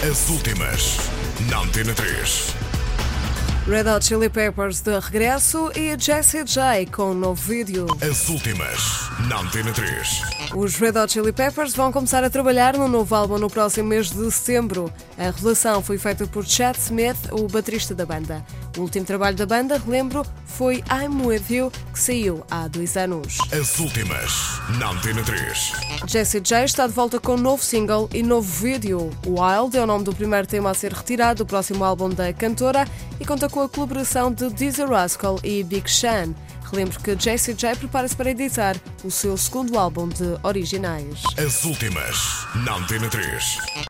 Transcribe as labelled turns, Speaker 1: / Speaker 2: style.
Speaker 1: As últimas, na Antena 3.
Speaker 2: Red Hot Chili Peppers de regresso e Jessie J com um novo vídeo.
Speaker 1: As últimas, na Antena 3.
Speaker 2: Os Red Hot Chili Peppers vão começar a trabalhar no novo álbum no próximo mês de setembro. A revelação foi feita por Chad Smith, o baterista da banda. O último trabalho da banda, relembro, foi I'm With You, que saiu há dois anos.
Speaker 1: As últimas, na Antena 3.
Speaker 2: Jessie J está de volta com um novo single e novo vídeo. Wild é o nome do primeiro tema a ser retirado do próximo álbum da cantora e conta com a colaboração de Dizzy Rascal e Big Sean. Relembro que Jessie J prepara-se para editar o seu segundo álbum de originais.
Speaker 1: As últimas, na Antena 3.